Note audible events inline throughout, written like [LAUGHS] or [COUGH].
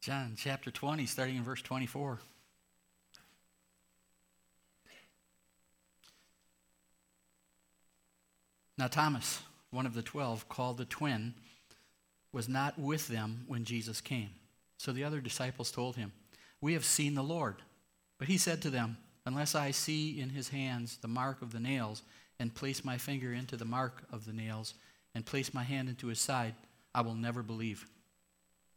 John chapter 20, starting in verse 24. Now, Thomas, one of the twelve, called the twin, was not with them when Jesus came. So the other disciples told him, We have seen the Lord. But he said to them, Unless I see in his hands the mark of the nails, and place my finger into the mark of the nails, and place my hand into his side, I will never believe.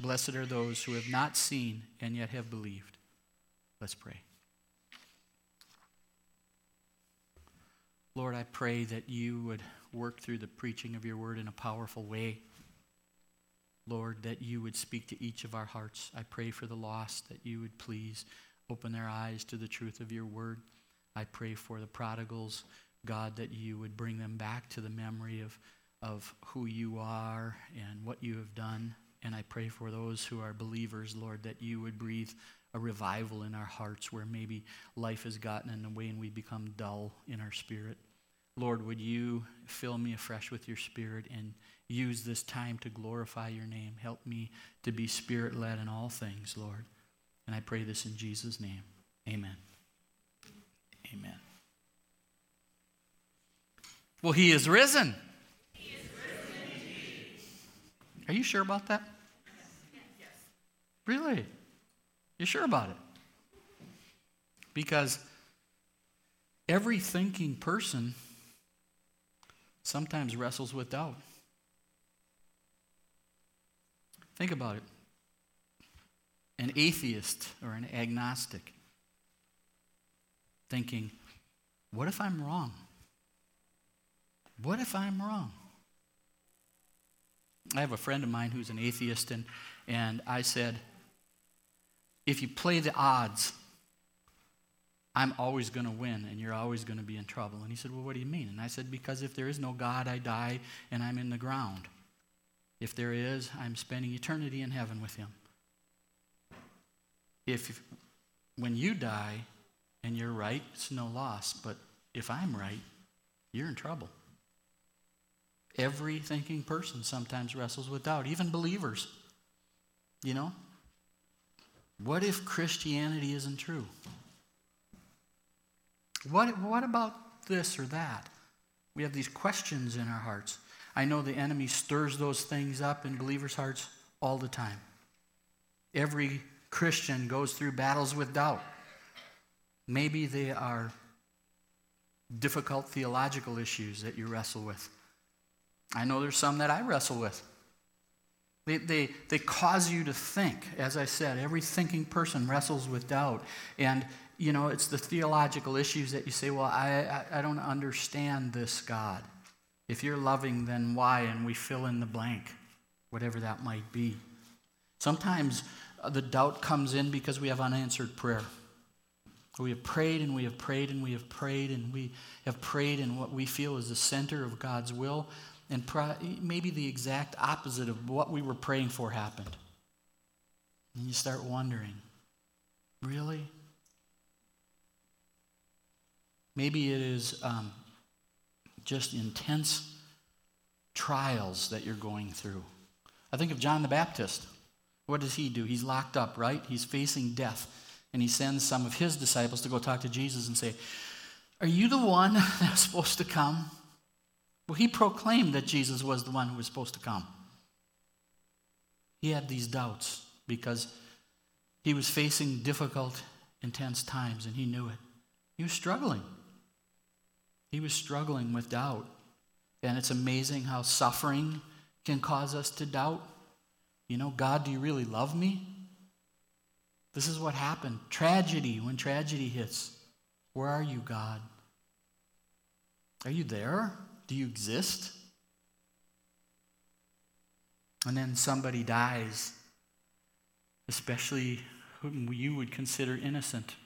Blessed are those who have not seen and yet have believed. Let's pray. Lord, I pray that you would work through the preaching of your word in a powerful way. Lord, that you would speak to each of our hearts. I pray for the lost, that you would please open their eyes to the truth of your word. I pray for the prodigals, God, that you would bring them back to the memory of, of who you are and what you have done. And I pray for those who are believers, Lord, that you would breathe a revival in our hearts where maybe life has gotten in the way and we become dull in our spirit. Lord, would you fill me afresh with your spirit and use this time to glorify your name? Help me to be spirit led in all things, Lord. And I pray this in Jesus' name. Amen. Amen. Well, he is risen. He is risen Are you sure about that? Yes. Really? You sure about it? Because every thinking person sometimes wrestles with doubt. Think about it. An atheist or an agnostic thinking, what if I'm wrong? What if I'm wrong? I have a friend of mine who's an atheist, and, and I said, if you play the odds, I'm always going to win and you're always going to be in trouble. And he said, Well, what do you mean? And I said, Because if there is no God, I die and I'm in the ground. If there is, I'm spending eternity in heaven with him. If when you die and you're right, it's no loss. But if I'm right, you're in trouble. Every thinking person sometimes wrestles with doubt, even believers. You know? What if Christianity isn't true? What, what about this or that? We have these questions in our hearts. I know the enemy stirs those things up in believers' hearts all the time. Every Christian goes through battles with doubt. Maybe they are difficult theological issues that you wrestle with. I know there's some that I wrestle with. They, they, they cause you to think. As I said, every thinking person wrestles with doubt. And, you know, it's the theological issues that you say, well, I, I, I don't understand this God. If you're loving, then why? And we fill in the blank, whatever that might be. Sometimes uh, the doubt comes in because we have unanswered prayer. We have prayed and we have prayed and we have prayed and we have prayed in what we feel is the center of God's will, and maybe the exact opposite of what we were praying for happened. And you start wondering, really? Maybe it is um, just intense trials that you're going through. I think of John the Baptist. What does he do? He's locked up, right? He's facing death. And he sends some of his disciples to go talk to Jesus and say, Are you the one [LAUGHS] that's supposed to come? Well, he proclaimed that Jesus was the one who was supposed to come. He had these doubts because he was facing difficult, intense times and he knew it. He was struggling. He was struggling with doubt. And it's amazing how suffering can cause us to doubt. You know, God, do you really love me? This is what happened. Tragedy, when tragedy hits, where are you, God? Are you there? Do you exist? And then somebody dies. especially whom you would consider innocent.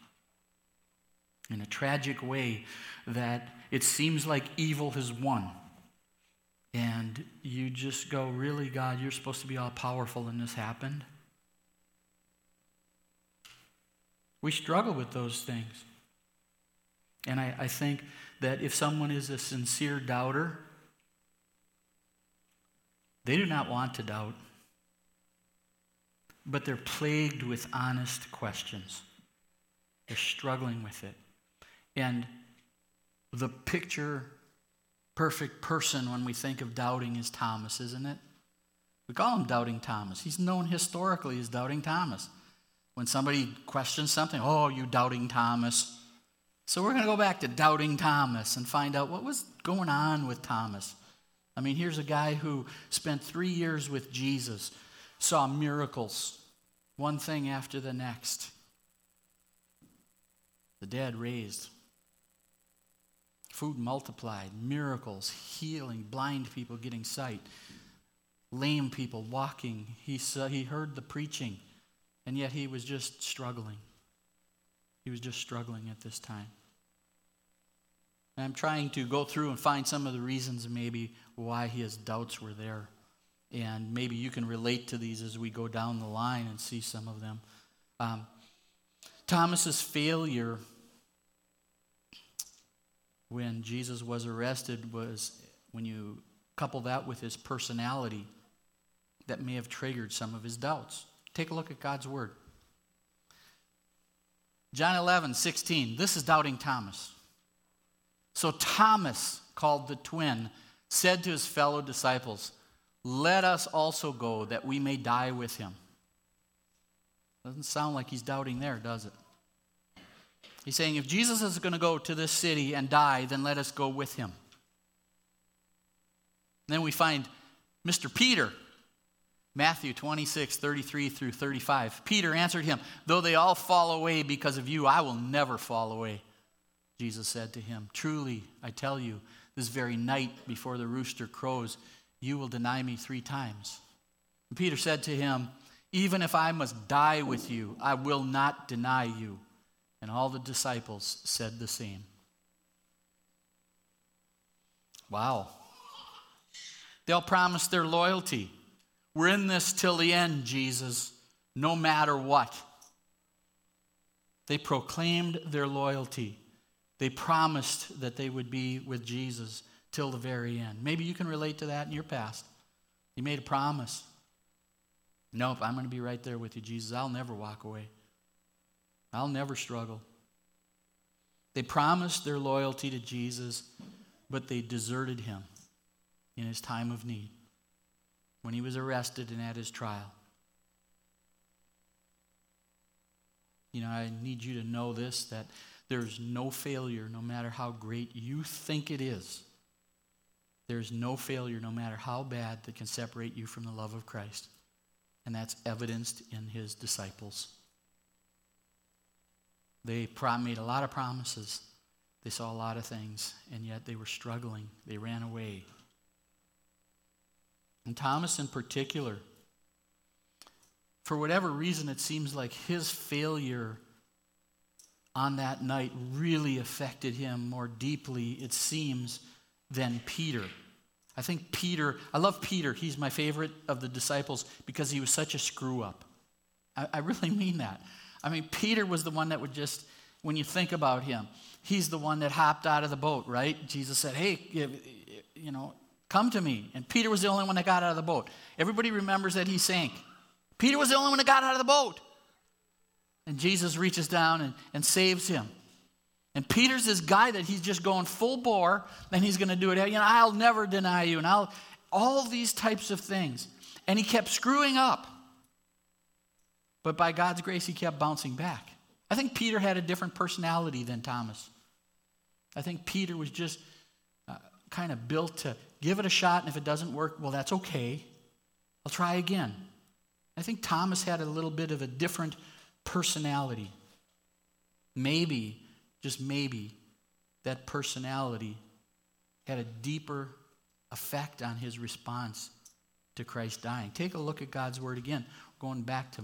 In a tragic way, that it seems like evil has won. And you just go, Really, God, you're supposed to be all powerful, and this happened? We struggle with those things. And I, I think that if someone is a sincere doubter, they do not want to doubt, but they're plagued with honest questions. They're struggling with it. And the picture perfect person when we think of doubting is Thomas, isn't it? We call him Doubting Thomas. He's known historically as Doubting Thomas. When somebody questions something, oh, you Doubting Thomas. So we're going to go back to Doubting Thomas and find out what was going on with Thomas. I mean, here's a guy who spent three years with Jesus, saw miracles, one thing after the next. The dead raised, food multiplied, miracles, healing, blind people getting sight, lame people walking. He, saw, he heard the preaching, and yet he was just struggling. He was just struggling at this time. And I'm trying to go through and find some of the reasons maybe why his doubts were there. And maybe you can relate to these as we go down the line and see some of them. Um, Thomas's failure when Jesus was arrested was when you couple that with his personality that may have triggered some of his doubts. Take a look at God's word. John 11, 16. This is doubting Thomas. So Thomas, called the twin, said to his fellow disciples, Let us also go that we may die with him. Doesn't sound like he's doubting there, does it? He's saying, if Jesus is going to go to this city and die, then let us go with him. then we find Mr. Peter, Matthew 26, 33 through 35. Peter answered him, Though they all fall away because of you, I will never fall away. Jesus said to him, Truly, I tell you, this very night before the rooster crows, you will deny me three times. And Peter said to him, Even if I must die with you, I will not deny you. And all the disciples said the same. Wow. They all promised their loyalty. We're in this till the end, Jesus, no matter what. They proclaimed their loyalty. They promised that they would be with Jesus till the very end. Maybe you can relate to that in your past. You made a promise. Nope, I'm going to be right there with you, Jesus. I'll never walk away. I'll never struggle. They promised their loyalty to Jesus, but they deserted him in his time of need when he was arrested and at his trial. You know, I need you to know this that there's no failure, no matter how great you think it is. There's no failure, no matter how bad, that can separate you from the love of Christ. And that's evidenced in his disciples. They made a lot of promises. They saw a lot of things, and yet they were struggling. They ran away. And Thomas, in particular, for whatever reason, it seems like his failure on that night really affected him more deeply, it seems, than Peter. I think Peter, I love Peter. He's my favorite of the disciples because he was such a screw up. I, I really [LAUGHS] mean that. I mean, Peter was the one that would just, when you think about him, he's the one that hopped out of the boat, right? Jesus said, hey, you know, come to me. And Peter was the only one that got out of the boat. Everybody remembers that he sank. Peter was the only one that got out of the boat. And Jesus reaches down and, and saves him. And Peter's this guy that he's just going full bore, and he's going to do it. You know, I'll never deny you, and I'll all these types of things. And he kept screwing up. But by God's grace, he kept bouncing back. I think Peter had a different personality than Thomas. I think Peter was just uh, kind of built to give it a shot, and if it doesn't work, well, that's okay. I'll try again. I think Thomas had a little bit of a different personality. Maybe, just maybe, that personality had a deeper effect on his response to Christ dying. Take a look at God's word again, going back to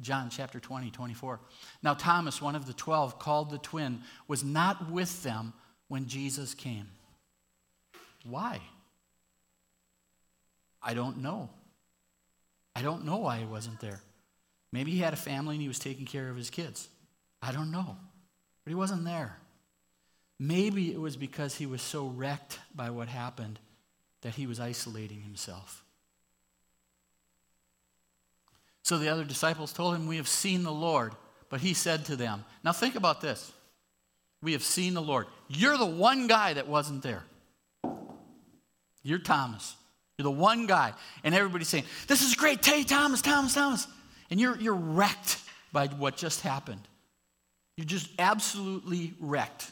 John chapter 20, 24. Now, Thomas, one of the twelve, called the twin, was not with them when Jesus came. Why? I don't know. I don't know why he wasn't there. Maybe he had a family and he was taking care of his kids. I don't know. But he wasn't there. Maybe it was because he was so wrecked by what happened that he was isolating himself. So the other disciples told him, We have seen the Lord. But he said to them, Now think about this. We have seen the Lord. You're the one guy that wasn't there. You're Thomas. You're the one guy. And everybody's saying, This is great. Hey, Thomas, Thomas, Thomas. And you're, you're wrecked by what just happened. You're just absolutely wrecked.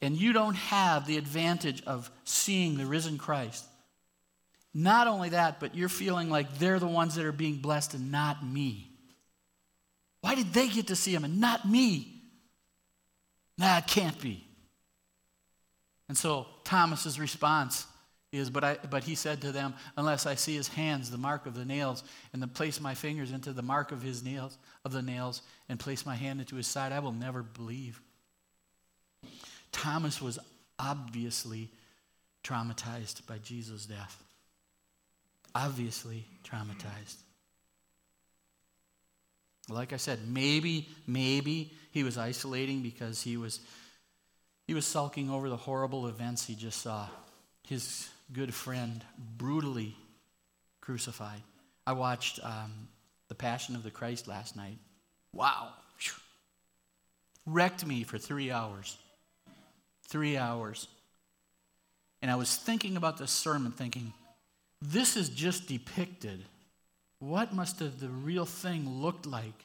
And you don't have the advantage of seeing the risen Christ. Not only that, but you're feeling like they're the ones that are being blessed and not me. Why did they get to see him and not me? That can't be. And so Thomas's response is, but, I, but he said to them, unless I see his hands, the mark of the nails, and then place my fingers into the mark of his nails, of the nails, and place my hand into his side, I will never believe. Thomas was obviously traumatized by Jesus' death. Obviously traumatized. Like I said, maybe, maybe he was isolating because he was he was sulking over the horrible events he just saw. His good friend brutally crucified. I watched um, The Passion of the Christ last night. Wow. Wrecked me for three hours. Three hours. And I was thinking about this sermon, thinking, this is just depicted. What must have the real thing looked like?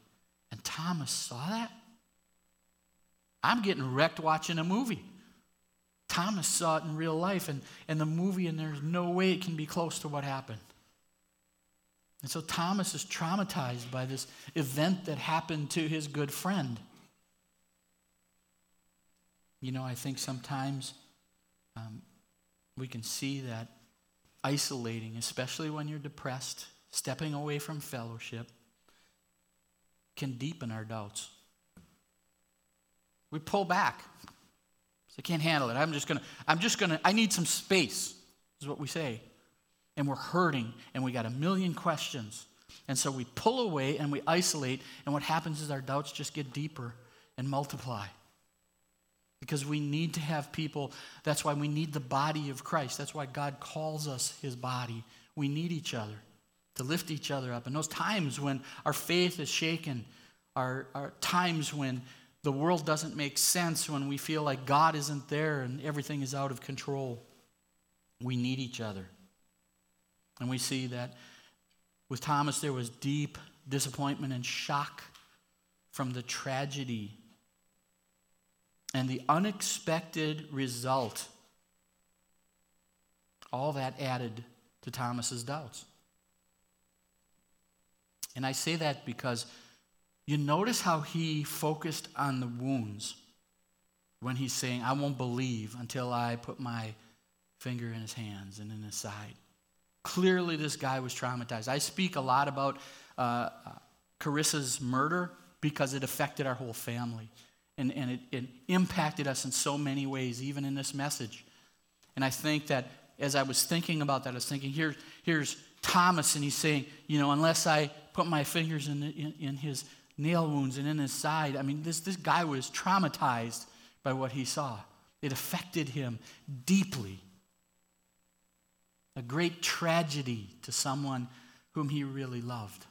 And Thomas saw that? I'm getting wrecked watching a movie. Thomas saw it in real life and, and the movie, and there's no way it can be close to what happened. And so Thomas is traumatized by this event that happened to his good friend. You know, I think sometimes um, we can see that isolating, especially when you're depressed, stepping away from fellowship, can deepen our doubts. We pull back. So I can't handle it. I'm just gonna, I'm just gonna, I need some space, is what we say. And we're hurting and we got a million questions. And so we pull away and we isolate, and what happens is our doubts just get deeper and multiply because we need to have people. That's why we need the body of Christ. That's why God calls us his body. We need each other to lift each other up. And those times when our faith is shaken are, are times when the world doesn't make sense, when we feel like God isn't there and everything is out of control. We need each other. And we see that with Thomas, there was deep disappointment and shock from the tragedy and the unexpected result, all that added to Thomas's doubts. And I say that because you notice how he focused on the wounds when he's saying, I won't believe until I put my finger in his hands and in his side. Clearly, this guy was traumatized. I speak a lot about uh, Carissa's murder because it affected our whole family and, and it, it impacted us in so many ways, even in this message. And I think that as I was thinking about that, I was thinking, here, here's Thomas, and he's saying, you know, unless I put my fingers in, in, in his nail wounds and in his side, I mean, this, this guy was traumatized by what he saw. It affected him deeply. A great tragedy to someone whom he really loved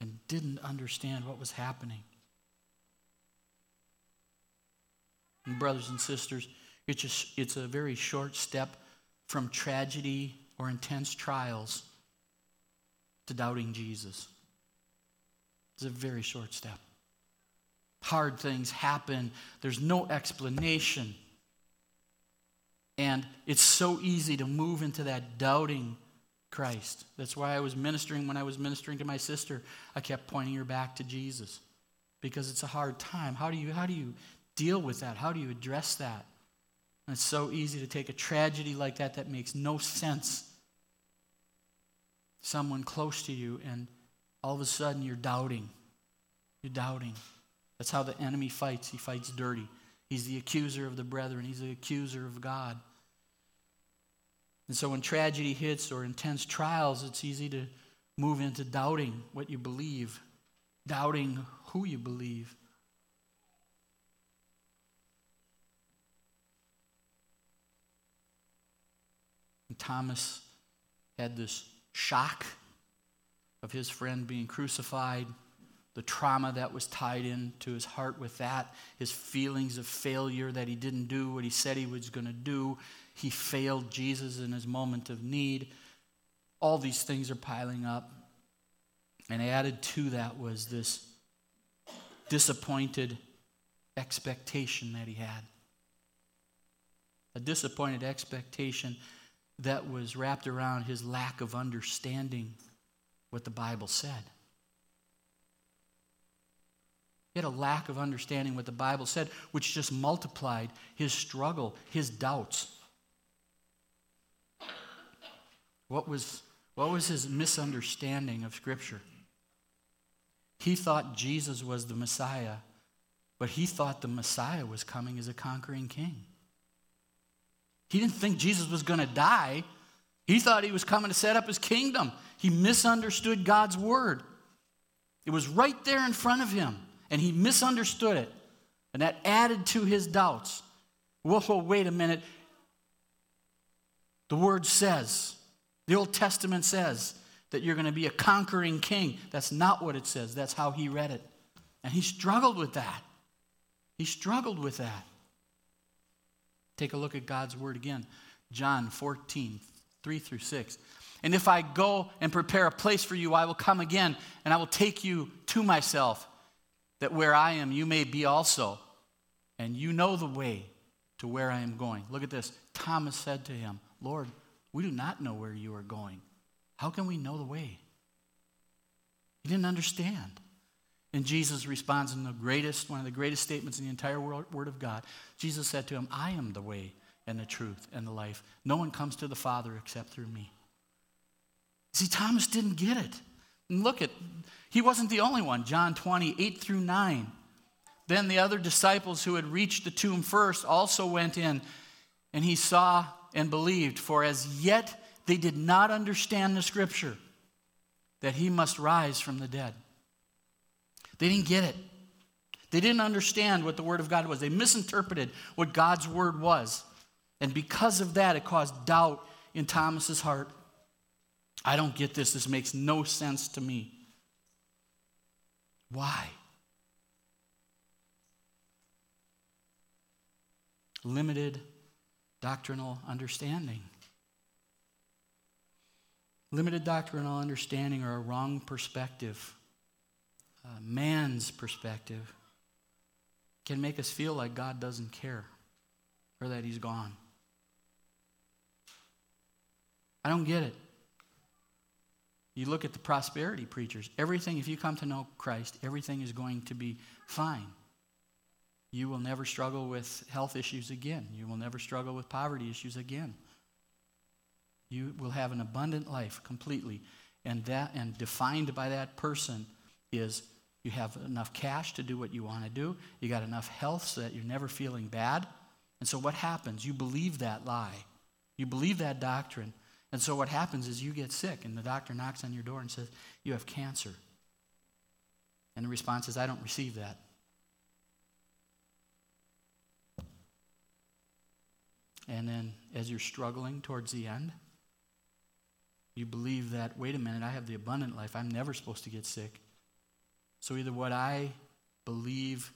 and didn't understand what was happening. And brothers and sisters, it's, just, it's a very short step from tragedy or intense trials to doubting Jesus. It's a very short step. Hard things happen, there's no explanation. And it's so easy to move into that doubting Christ. That's why I was ministering when I was ministering to my sister. I kept pointing her back to Jesus because it's a hard time. How do you how do you deal with that? How do you address that? And it's so easy to take a tragedy like that that makes no sense someone close to you, and all of a sudden you're doubting. You're doubting. That's how the enemy fights. He fights dirty. He's the accuser of the brethren, he's the accuser of God. And so when tragedy hits or intense trials, it's easy to move into doubting what you believe, doubting who you believe. And Thomas had this shock of his friend being crucified, the trauma that was tied into his heart with that, his feelings of failure that he didn't do what he said he was going to do. He failed Jesus in his moment of need. All these things are piling up. And added to that was this disappointed expectation that he had. A disappointed expectation that was wrapped around his lack of understanding what the Bible said. He had a lack of understanding what the Bible said, which just multiplied his struggle, his doubts. What was, what was his misunderstanding of Scripture? He thought Jesus was the Messiah, but he thought the Messiah was coming as a conquering king. He didn't think Jesus was going to die. He thought he was coming to set up his kingdom. He misunderstood God's word. It was right there in front of him, and he misunderstood it. And that added to his doubts. Whoa, wait a minute. The word says, the Old Testament says that you're going to be a conquering king. That's not what it says. That's how he read it. And he struggled with that. He struggled with that. Take a look at God's word again. John 14, 3 through 6. And if I go and prepare a place for you, I will come again and I will take you to myself, that where I am, you may be also. And you know the way to where I am going. Look at this. Thomas said to him, Lord, we do not know where you are going. How can we know the way? He didn't understand. And Jesus responds in the greatest, one of the greatest statements in the entire Word of God. Jesus said to him, I am the way and the truth and the life. No one comes to the Father except through me. See, Thomas didn't get it. And look at, he wasn't the only one. John 20, 8 through 9. Then the other disciples who had reached the tomb first also went in, and he saw and believed, for as yet they did not understand the scripture that he must rise from the dead. They didn't get it. They didn't understand what the Word of God was. They misinterpreted what God's Word was. And because of that, it caused doubt in Thomas's heart. I don't get this. This makes no sense to me. Why? Limited doctrinal understanding. Limited doctrinal understanding or a wrong perspective, uh, man's perspective, can make us feel like God doesn't care or that He's gone. I don't get it. You look at the prosperity preachers, everything, if you come to know Christ, everything is going to be fine. You will never struggle with health issues again. You will never struggle with poverty issues again. You will have an abundant life completely. And that and defined by that person is you have enough cash to do what you want to do. You got enough health so that you're never feeling bad. And so what happens? You believe that lie. You believe that doctrine. And so what happens is you get sick and the doctor knocks on your door and says, "You have cancer." And the response is, "I don't receive that." And then as you're struggling towards the end, you believe that, wait a minute, I have the abundant life. I'm never supposed to get sick. So either what I believe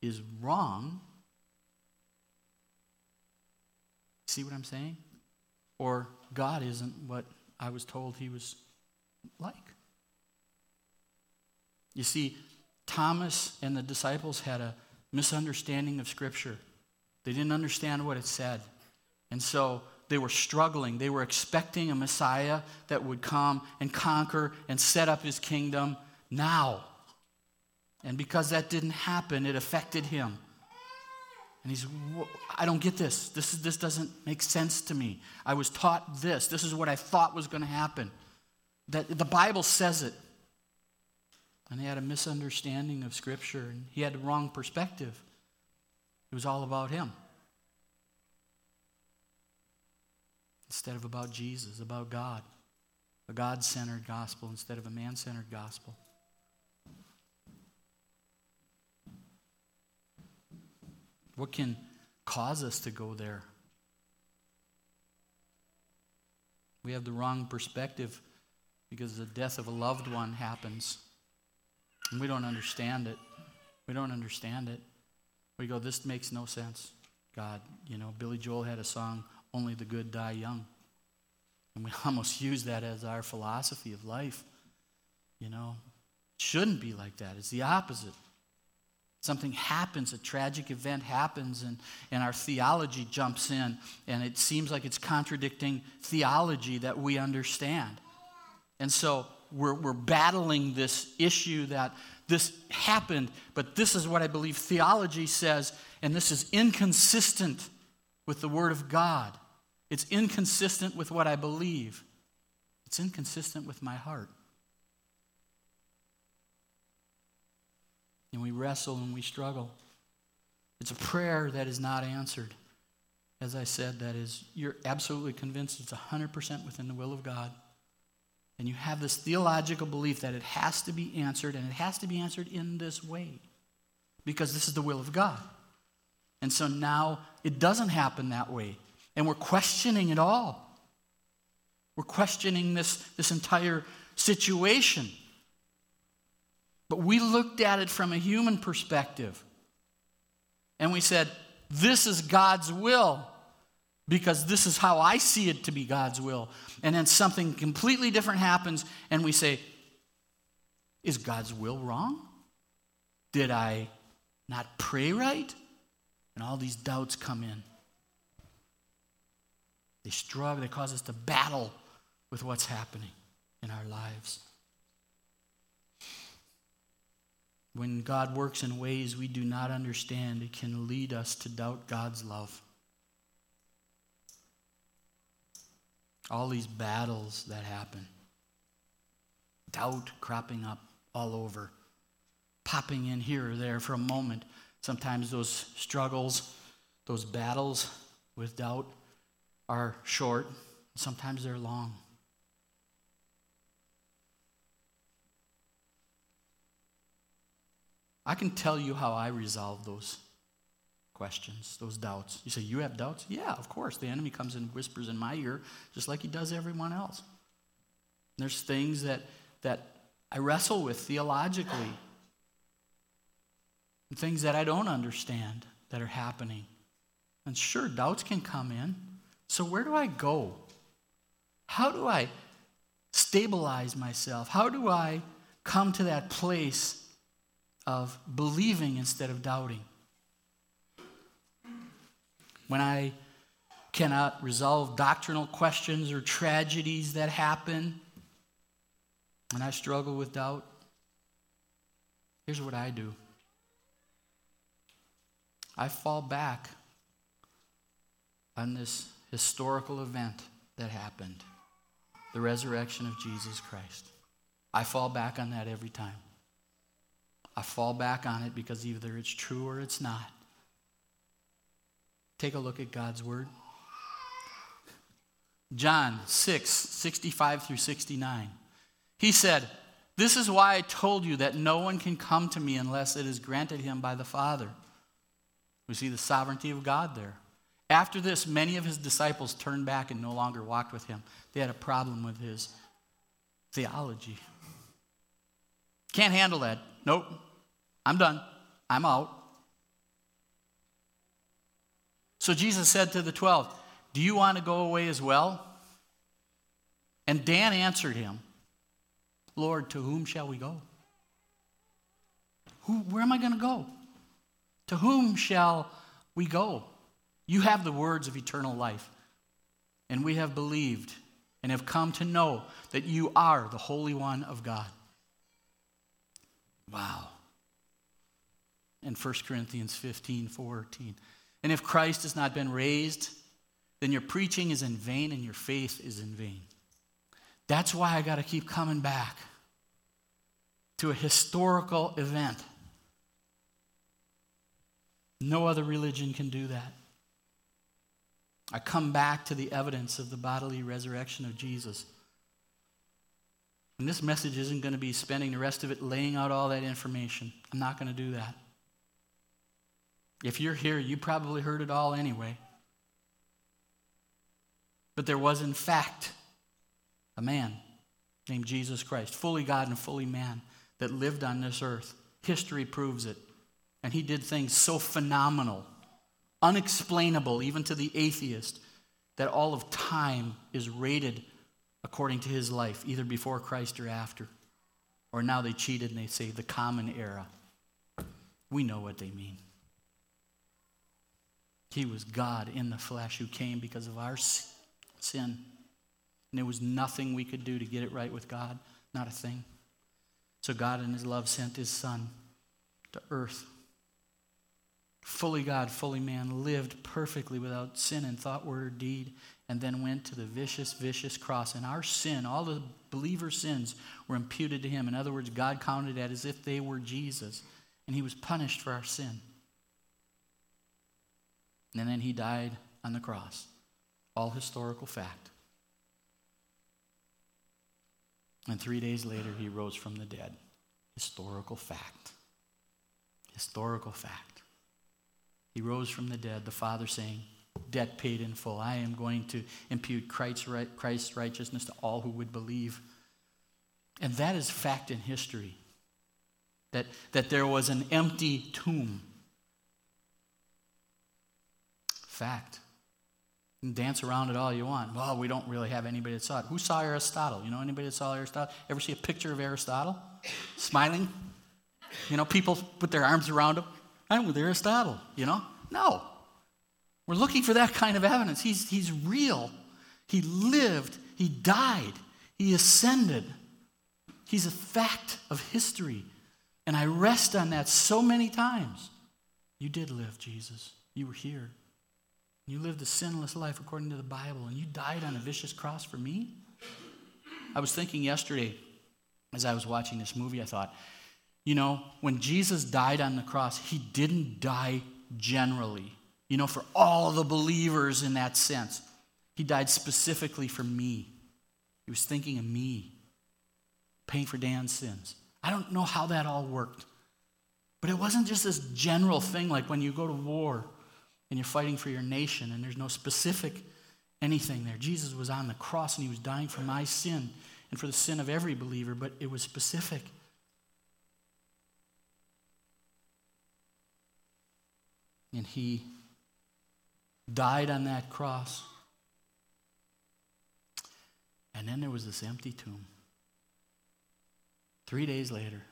is wrong, see what I'm saying? Or God isn't what I was told he was like. You see, Thomas and the disciples had a misunderstanding of Scripture. They didn't understand what it said. And so they were struggling. They were expecting a Messiah that would come and conquer and set up his kingdom now. And because that didn't happen, it affected him. And he's, I don't get this. This, is, this doesn't make sense to me. I was taught this. This is what I thought was going to happen. that the Bible says it. And he had a misunderstanding of Scripture, and he had the wrong perspective. It was all about him. Instead of about Jesus, about God. A God centered gospel instead of a man centered gospel. What can cause us to go there? We have the wrong perspective because the death of a loved one happens. And we don't understand it. We don't understand it. We go, this makes no sense, God. You know, Billy Joel had a song, Only the Good Die Young. And we [LAUGHS] almost use that as our philosophy of life. You know, it shouldn't be like that. It's the opposite. Something happens, a tragic event happens, and, and our theology jumps in, and it seems like it's contradicting theology that we understand. And so we're, we're battling this issue that this happened, but this is what I believe theology says, and this is inconsistent with the Word of God. It's inconsistent with what I believe, it's inconsistent with my heart. And we wrestle and we struggle. It's a prayer that is not answered. As I said, that is, you're absolutely convinced it's 100% within the will of God. And you have this theological belief that it has to be answered, and it has to be answered in this way because this is the will of God. And so now it doesn't happen that way. And we're questioning it all. We're questioning this, this entire situation. But we looked at it from a human perspective. And we said, this is God's will because this is how I see it to be God's will. And then something completely different happens, and we say, Is God's will wrong? Did I not pray right? And all these doubts come in. They struggle, they cause us to battle with what's happening in our lives. When God works in ways we do not understand, it can lead us to doubt God's love. All these battles that happen, doubt cropping up all over, popping in here or there for a moment. Sometimes those struggles, those battles with doubt are short, sometimes they're long. I can tell you how I resolve those questions, those doubts. You say, You have doubts? Yeah, of course. The enemy comes and whispers in my ear, just like he does everyone else. There's things that, that I wrestle with theologically, things that I don't understand that are happening. And sure, doubts can come in. So, where do I go? How do I stabilize myself? How do I come to that place of believing instead of doubting. When I cannot resolve doctrinal questions or tragedies that happen, and I struggle with doubt, here's what I do I fall back on this historical event that happened the resurrection of Jesus Christ. I fall back on that every time. I fall back on it because either it's true or it's not. Take a look at God's word. John 6, 65 through 69. He said, This is why I told you that no one can come to me unless it is granted him by the Father. We see the sovereignty of God there. After this, many of his disciples turned back and no longer walked with him. They had a problem with his theology. Can't handle that. Nope. I'm done. I'm out. So Jesus said to the 12, Do you want to go away as well? And Dan answered him, Lord, to whom shall we go? Who, where am I going to go? To whom shall we go? You have the words of eternal life. And we have believed and have come to know that you are the Holy One of God. Wow in 1 Corinthians 15 14. And if Christ has not been raised, then your preaching is in vain and your faith is in vain. That's why I got to keep coming back to a historical event. No other religion can do that. I come back to the evidence of the bodily resurrection of Jesus. And this message isn't going to be spending the rest of it laying out all that information. I'm not going to do that. If you're here, you probably heard it all anyway. But there was, in fact, a man named Jesus Christ, fully God and fully man, that lived on this earth. History proves it. And he did things so phenomenal, unexplainable, even to the atheist, that all of time is rated according to his life, either before Christ or after. Or now they cheated and they say the common era. We know what they mean. He was God in the flesh who came because of our sin. And there was nothing we could do to get it right with God, not a thing. So God, in His love, sent His Son to earth. Fully God, fully man, lived perfectly without sin in thought, word, or deed, and then went to the vicious, vicious cross. And our sin, all the believer's sins, were imputed to Him. In other words, God counted it as if they were Jesus, and He was punished for our sin. And then He died on the cross. All historical fact. And three days later, he rose from the dead. Historical fact. Historical fact. He rose from the dead, the Father saying, Debt paid in full. I am going to impute Christ's righteousness to all who would believe. And that is fact in history. That, that there was an empty tomb. Fact dance around it all you want. Well, we don't really have anybody that saw it. Who saw Aristotle? You know anybody that saw Aristotle? Ever see a picture of Aristotle? Smiling? You know, people put their arms around him. I'm with Aristotle, you know? No. We're looking for that kind of evidence. He's, he's real. He lived. He died. He ascended. He's a fact of history. And I rest on that so many times. You did live, Jesus. You were here. You lived a sinless life according to the Bible, and you died on a vicious cross for me? I was thinking yesterday, as I was watching this movie, I thought, you know, when Jesus died on the cross, he didn't die generally, you know, for all the believers in that sense. He died specifically for me. He was thinking of me, paying for Dan's sins. I don't know how that all worked. But it wasn't just this general thing like when you go to war and you're fighting for your nation and there's no specific anything there. Jesus was on the cross and he was dying for my sin and for the sin of every believer, but it was specific. And he died on that cross. And then there was this empty tomb. Three days later,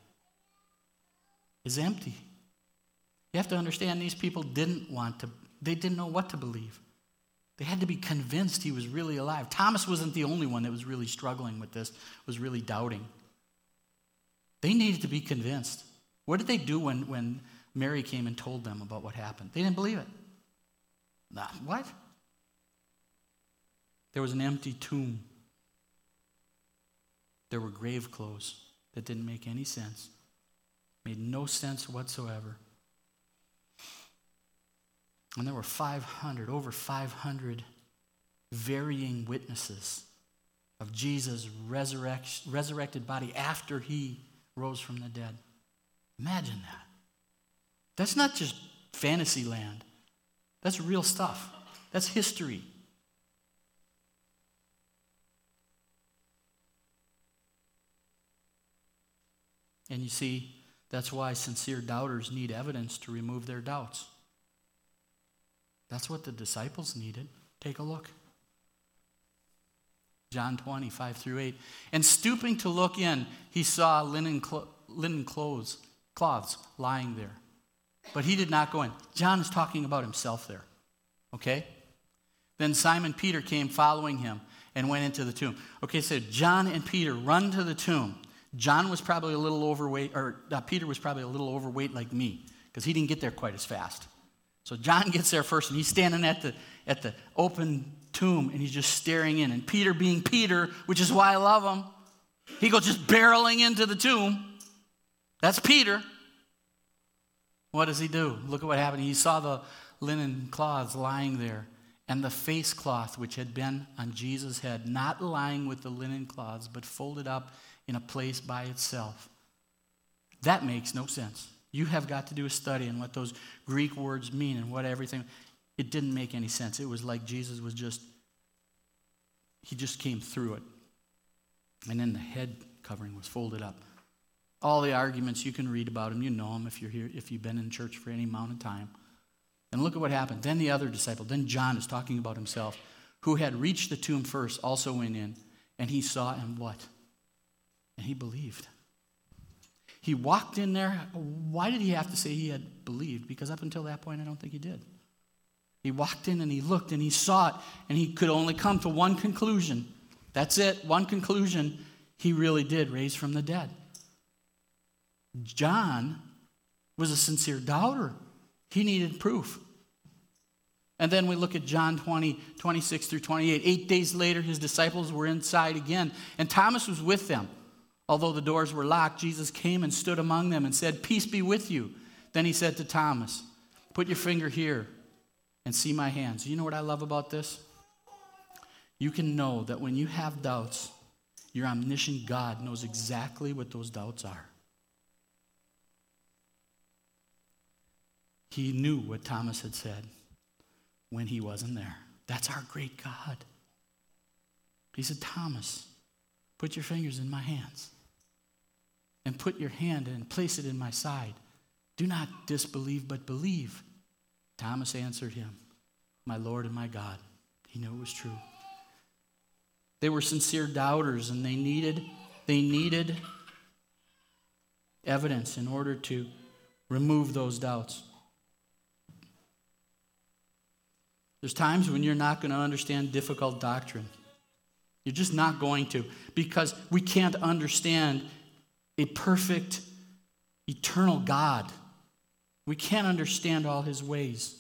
it's empty. You have to understand these people didn't want to they didn't know what to believe. They had to be convinced he was really alive. Thomas wasn't the only one that was really struggling with this, was really doubting. They needed to be convinced. What did they do when, when Mary came and told them about what happened? They didn't believe it. Nah, what? There was an empty tomb. There were grave clothes that didn't make any sense, made no sense whatsoever. And there were 500, over 500 varying witnesses of Jesus' resurrected body after he rose from the dead. Imagine that. That's not just fantasy land, that's real stuff, that's history. And you see, that's why sincere doubters need evidence to remove their doubts. That's what the disciples needed. Take a look. John 20, 5 through 8. And stooping to look in, he saw linen, clo- linen clothes, cloths lying there. But he did not go in. John is talking about himself there. Okay? Then Simon Peter came following him and went into the tomb. Okay, so John and Peter run to the tomb. John was probably a little overweight, or uh, Peter was probably a little overweight like me, because he didn't get there quite as fast. So John [LAUGHS] gets there first, and he's standing at the, at the open tomb and he's just staring in. And Peter, being Peter, which is why I love him, he goes just barreling into the tomb. That's Peter. What does he do? Look at what happened. He saw the linen cloths lying there and the face cloth which had been on Jesus' head, not lying with the linen cloths, but folded up in a place by itself. That makes no sense. You have got to do a study on what those Greek words mean and what everything. It didn't make any sense. It was like Jesus was just, he just came through it. And then the head covering was folded up. All the arguments you can read about him, you know them if you're here, if you've been in church for any amount of time. And look at what happened. Then the other disciple, then John is talking about himself, who had reached the tomb first, also went in, and he saw and what? And he believed. He walked in there. Why did he have to say he had believed? Because up until that point, I don't think he did. He walked in and he looked and he saw it, and he could only come to one conclusion. That's it, one conclusion. He really did raise from the dead. John was a sincere doubter. He needed proof. And then we look at John 20, 26 through 28. Eight days later, his disciples were inside again, and Thomas was with them. Although the doors were locked, Jesus came and stood among them and said, Peace be with you. Then he said to Thomas, Put your finger here and see my hands. You know what I love about this? You can know that when you have doubts, your omniscient God knows exactly what those doubts are. He knew what Thomas had said when he wasn't there. That's our great God. He said, Thomas, put your fingers in my hands and put your hand and place it in my side. Do not disbelieve, but believe. Thomas answered him, My Lord and my God. He knew it was true. They were sincere doubters and they needed, they needed evidence in order to remove those doubts. There's times when you're not going to understand difficult doctrine. You're just not going to because we can't understand a perfect, eternal God. We can't understand all his ways.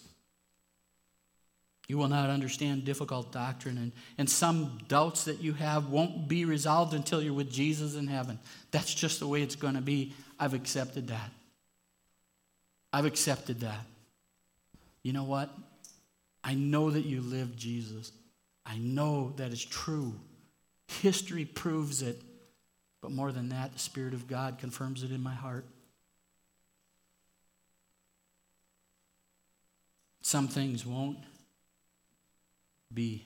You will not understand difficult doctrine, and, and some doubts that you have won't be resolved until you're with Jesus in heaven. That's just the way it's going to be. I've accepted that. I've accepted that. You know what? I know that you live Jesus. I know that is true. History proves it. But more than that, the Spirit of God confirms it in my heart. Some things won't be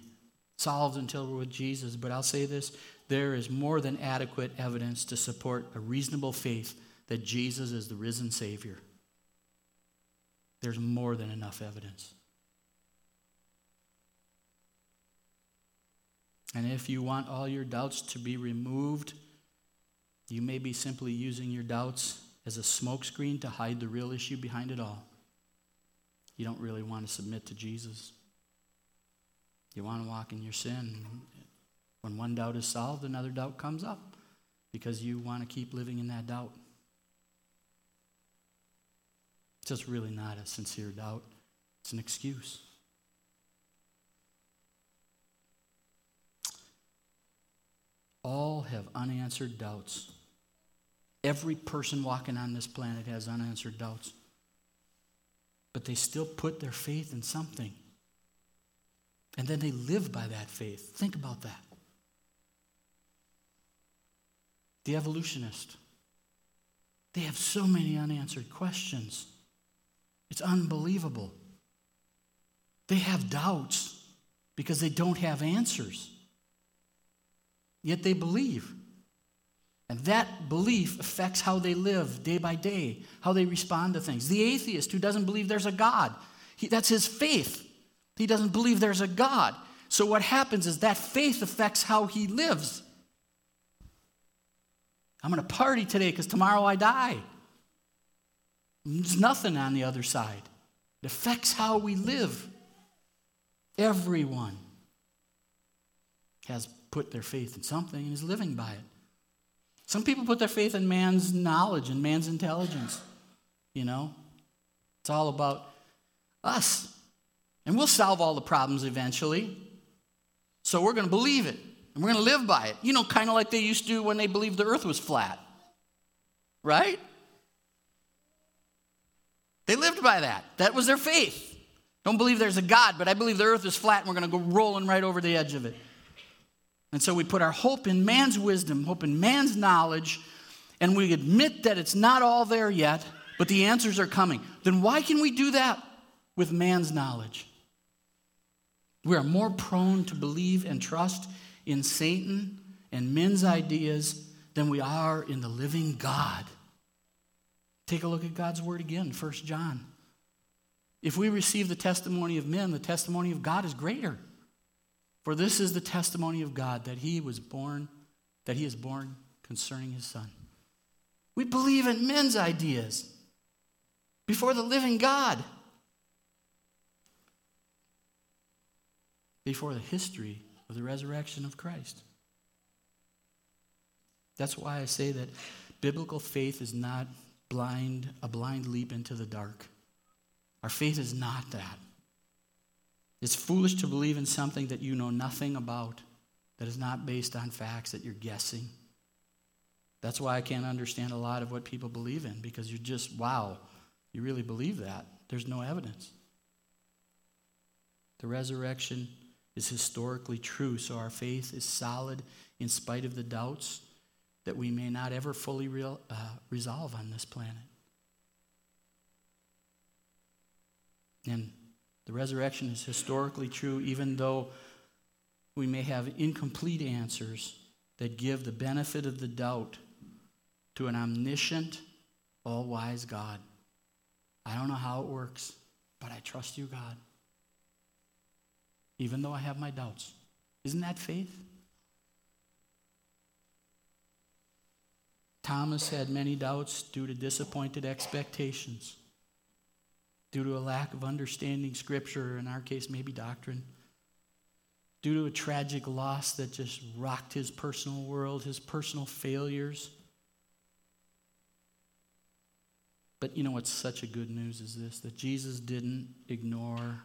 solved until we're with Jesus, but I'll say this there is more than adequate evidence to support a reasonable faith that Jesus is the risen Savior. There's more than enough evidence. And if you want all your doubts to be removed, you may be simply using your doubts as a smokescreen to hide the real issue behind it all. You don't really want to submit to Jesus. You want to walk in your sin. When one doubt is solved, another doubt comes up because you want to keep living in that doubt. It's just really not a sincere doubt, it's an excuse. all have unanswered doubts. Every person walking on this planet has unanswered doubts. But they still put their faith in something. And then they live by that faith. Think about that. The evolutionist. They have so many unanswered questions. It's unbelievable. They have doubts because they don't have answers yet they believe. And that belief affects how they live day by day, how they respond to things. The atheist who doesn't believe there's a God, he, that's his faith. He doesn't believe there's a God. So what happens is that faith affects how he lives. I'm going to party today because tomorrow I die. There's nothing on the other side. It affects how we live. Everyone has put their faith in something and is living by it. Some people put their faith in man's knowledge and man's intelligence. You know, it's all about us. And we'll solve all the problems eventually. So we're going to believe it and we're going to live by it. You know, kind of like they used to when they believed the earth was flat. Right? They lived by that. That was their faith. Don't believe there's a God, but I believe the earth is flat and we're going to go rolling right over the edge of it. And so we put our hope in man's wisdom, hope in man's knowledge, and we admit that it's not all there yet, but the answers are coming. Then why can we do that with man's knowledge? We are more prone to believe and trust in Satan and men's ideas than we are in the living God. Take a look at God's word again, 1 John. If we receive the testimony of men, the testimony of God is greater. For this is the testimony of God that he was born, that he is born concerning his son. We believe in men's ideas before the living God, before the history of the resurrection of Christ. That's why I say that biblical faith is not blind, a blind leap into the dark. Our faith is not that. It's foolish to believe in something that you know nothing about, that is not based on facts, that you're guessing. That's why I can't understand a lot of what people believe in, because you're just, wow, you really believe that. There's no evidence. The resurrection is historically true, so our faith is solid in spite of the doubts that we may not ever fully real, uh, resolve on this planet. And the resurrection is historically true, even though we may have incomplete answers that give the benefit of the doubt to an omniscient, all wise God. I don't know how it works, but I trust you, God. Even though I have my doubts. Isn't that faith? Thomas had many doubts due to disappointed expectations due to a lack of understanding Scripture, in our case, maybe doctrine, due to a tragic loss that just rocked his personal world, his personal failures. But you know what's such a good news is this that Jesus didn't ignore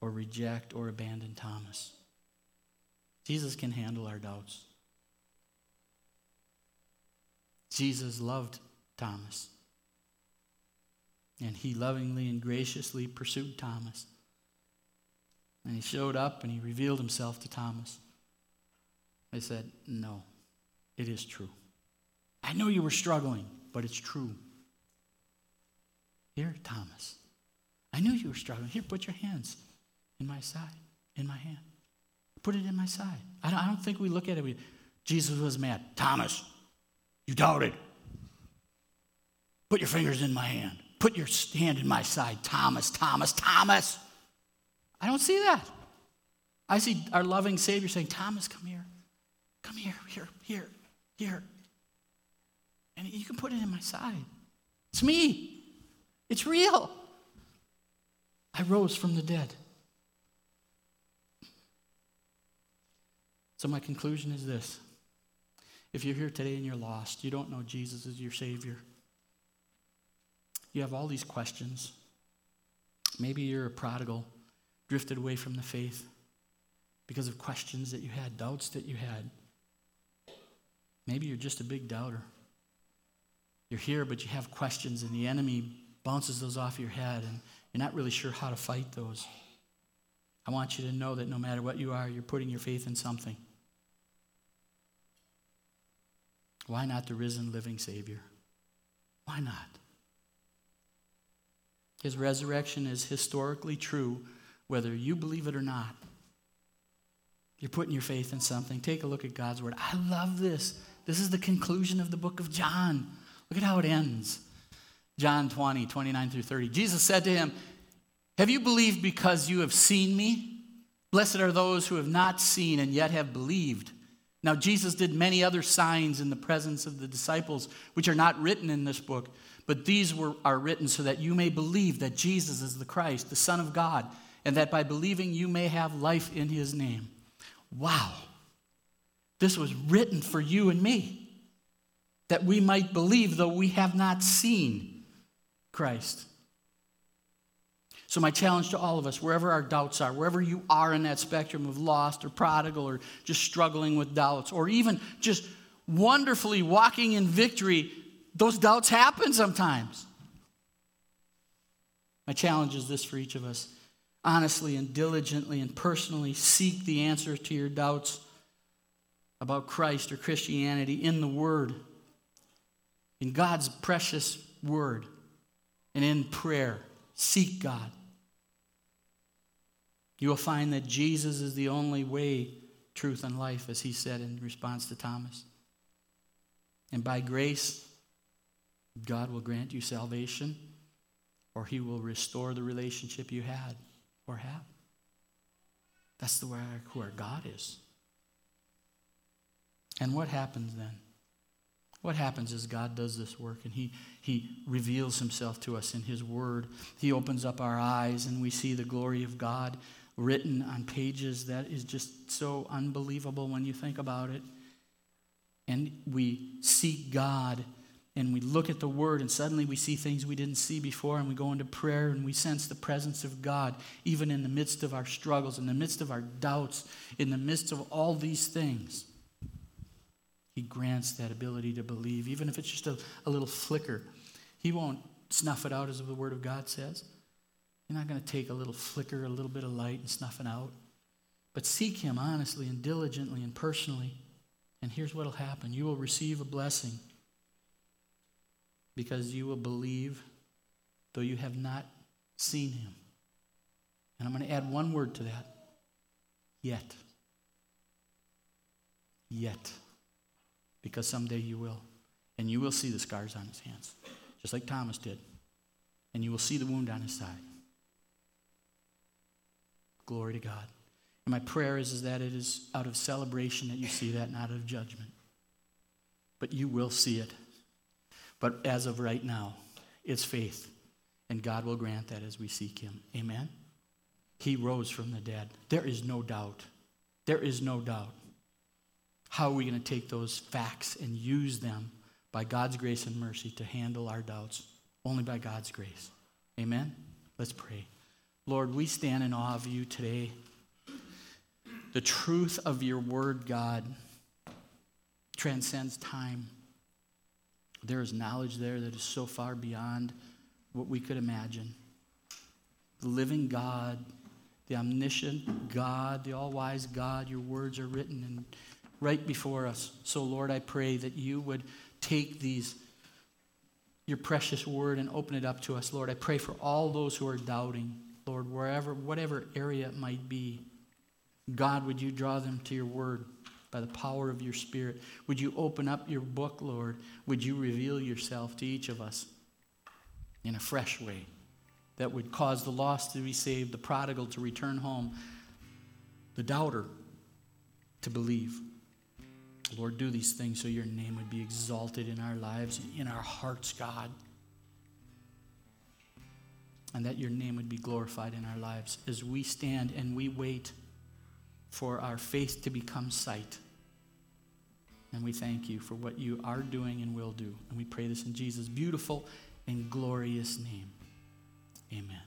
or reject or abandon Thomas. Jesus can handle our doubts. Jesus loved Thomas. And he lovingly and graciously pursued Thomas. And he showed up and he revealed himself to Thomas. I said, No, it is true. I know you were struggling, but it's true. Here, Thomas, I knew you were struggling. Here, put your hands in my side, in my hand. Put it in my side. I don't, I don't think we look at it. We, Jesus was mad. Thomas, you doubted. Put your fingers in my hand. Put your hand in my side, Thomas, Thomas, Thomas. I don't see that. I see our loving Savior saying, Thomas, come here. Come here, here, here, here. And you can put it in my side. It's me. It's real. I rose from the dead. So, my conclusion is this if you're here today and you're lost, you don't know Jesus as your Savior you have all these questions. Maybe you're a prodigal, drifted away from the faith because of questions that you had, doubts that you had. Maybe you're just a big doubter. You're here, but you have questions, and the enemy bounces those off your head, and you're not really sure how to fight those. I want you to know that no matter what you are, you're putting your faith in something. Why not the risen, living Savior? Why not? His resurrection is historically true, whether you believe it or not. You're putting your faith in something. Take a look at God's word. I love this. This is the conclusion of the book of John. Look at how it ends. John 20, 29 through 30. Jesus said to him, Have you believed because you have seen me? Blessed are those who have not seen and yet have believed. Now, Jesus did many other signs in the presence of the disciples, which are not written in this book. But these were, are written so that you may believe that Jesus is the Christ, the Son of God, and that by believing you may have life in his name. Wow. This was written for you and me, that we might believe though we have not seen Christ. So, my challenge to all of us, wherever our doubts are, wherever you are in that spectrum of lost or prodigal or just struggling with doubts, or even just wonderfully walking in victory, those doubts happen sometimes. My challenge is this for each of us honestly and diligently and personally seek the answer to your doubts about Christ or Christianity in the Word, in God's precious Word, and in prayer. Seek God. You will find that Jesus is the only way, truth, and life, as he said in response to Thomas. And by grace, God will grant you salvation, or he will restore the relationship you had or have. That's the way who our God is. And what happens then? What happens is God does this work and he, he reveals himself to us in His Word. He opens up our eyes and we see the glory of God written on pages that is just so unbelievable when you think about it. And we seek God and we look at the Word and suddenly we see things we didn't see before and we go into prayer and we sense the presence of God even in the midst of our struggles, in the midst of our doubts, in the midst of all these things. He grants that ability to believe, even if it's just a, a little flicker. He won't snuff it out, as the Word of God says. You're not going to take a little flicker, a little bit of light, and snuff it out. But seek Him honestly and diligently and personally. And here's what will happen you will receive a blessing because you will believe though you have not seen Him. And I'm going to add one word to that yet. Yet because someday you will. And you will see the scars on his hands, just like Thomas did. And you will see the wound on his side. Glory to God. And my prayer is, is that it is out of celebration that you see that, not out of judgment. But you will see it. But as of right now, it's faith. And God will grant that as we seek him. Amen? He rose from the dead. There is no doubt. There is no doubt. How are we going to take those facts and use them by God's grace and mercy to handle our doubts? Only by God's grace. Amen? Let's pray. Lord, we stand in awe of you today. The truth of your word, God, transcends time. There is knowledge there that is so far beyond what we could imagine. The living God, the omniscient God, the all wise God, your words are written in right before us. So, Lord, I pray that you would take these, your precious word, and open it up to us, Lord. I pray for all those who are doubting, Lord, wherever, whatever area it might be. God, would you draw them to your word by the power of your spirit? Would you open up your book, Lord? Would you reveal yourself to each of us in a fresh way that would cause the lost to be saved, the prodigal to return home, the doubter to believe? Lord, do these things so your name would be exalted in our lives, in our hearts, God. And that your name would be glorified in our lives as we stand and we wait for our faith to become sight. And we thank you for what you are doing and will do. And we pray this in Jesus' beautiful and glorious name. Amen.